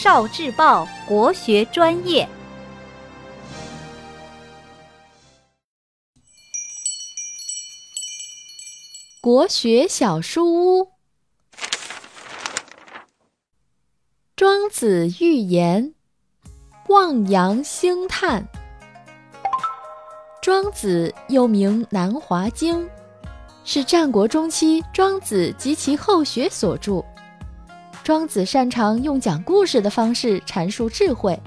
少智报国学专业。国学小书屋，庄子寓言，望洋兴叹。庄子又名南华经，是战国中期庄子及其后学所著。庄子擅长用讲故事的方式阐述智慧，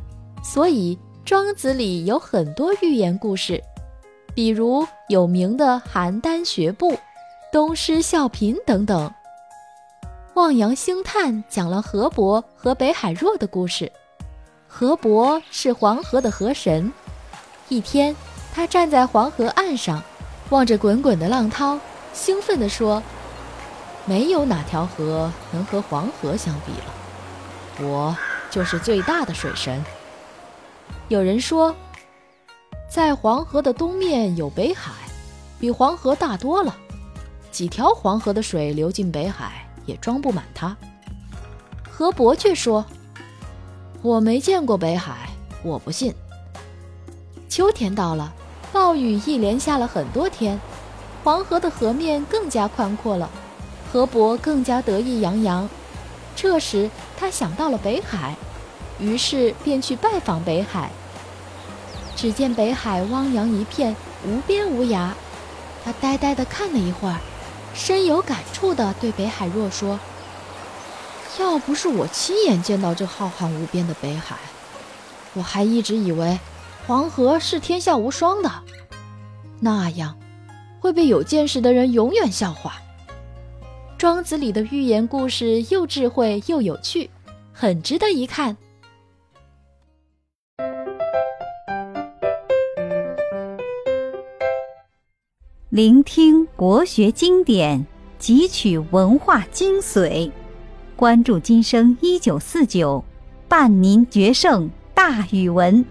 所以庄子里有很多寓言故事，比如有名的邯郸学步、东施效颦等等。望洋兴叹讲了河伯和北海若的故事。河伯是黄河的河神，一天。他站在黄河岸上，望着滚滚的浪涛，兴奋地说：“没有哪条河能和黄河相比了，我就是最大的水神。”有人说，在黄河的东面有北海，比黄河大多了，几条黄河的水流进北海也装不满它。河伯却说：“我没见过北海，我不信。”秋天到了。暴雨一连下了很多天，黄河的河面更加宽阔了，河伯更加得意洋洋。这时他想到了北海，于是便去拜访北海。只见北海汪洋一片，无边无涯。他呆呆地看了一会儿，深有感触地对北海若说：“要不是我亲眼见到这浩瀚无边的北海，我还一直以为……”黄河是天下无双的，那样会被有见识的人永远笑话。庄子里的寓言故事又智慧又有趣，很值得一看。聆听国学经典，汲取文化精髓，关注今生一九四九，伴您决胜大语文。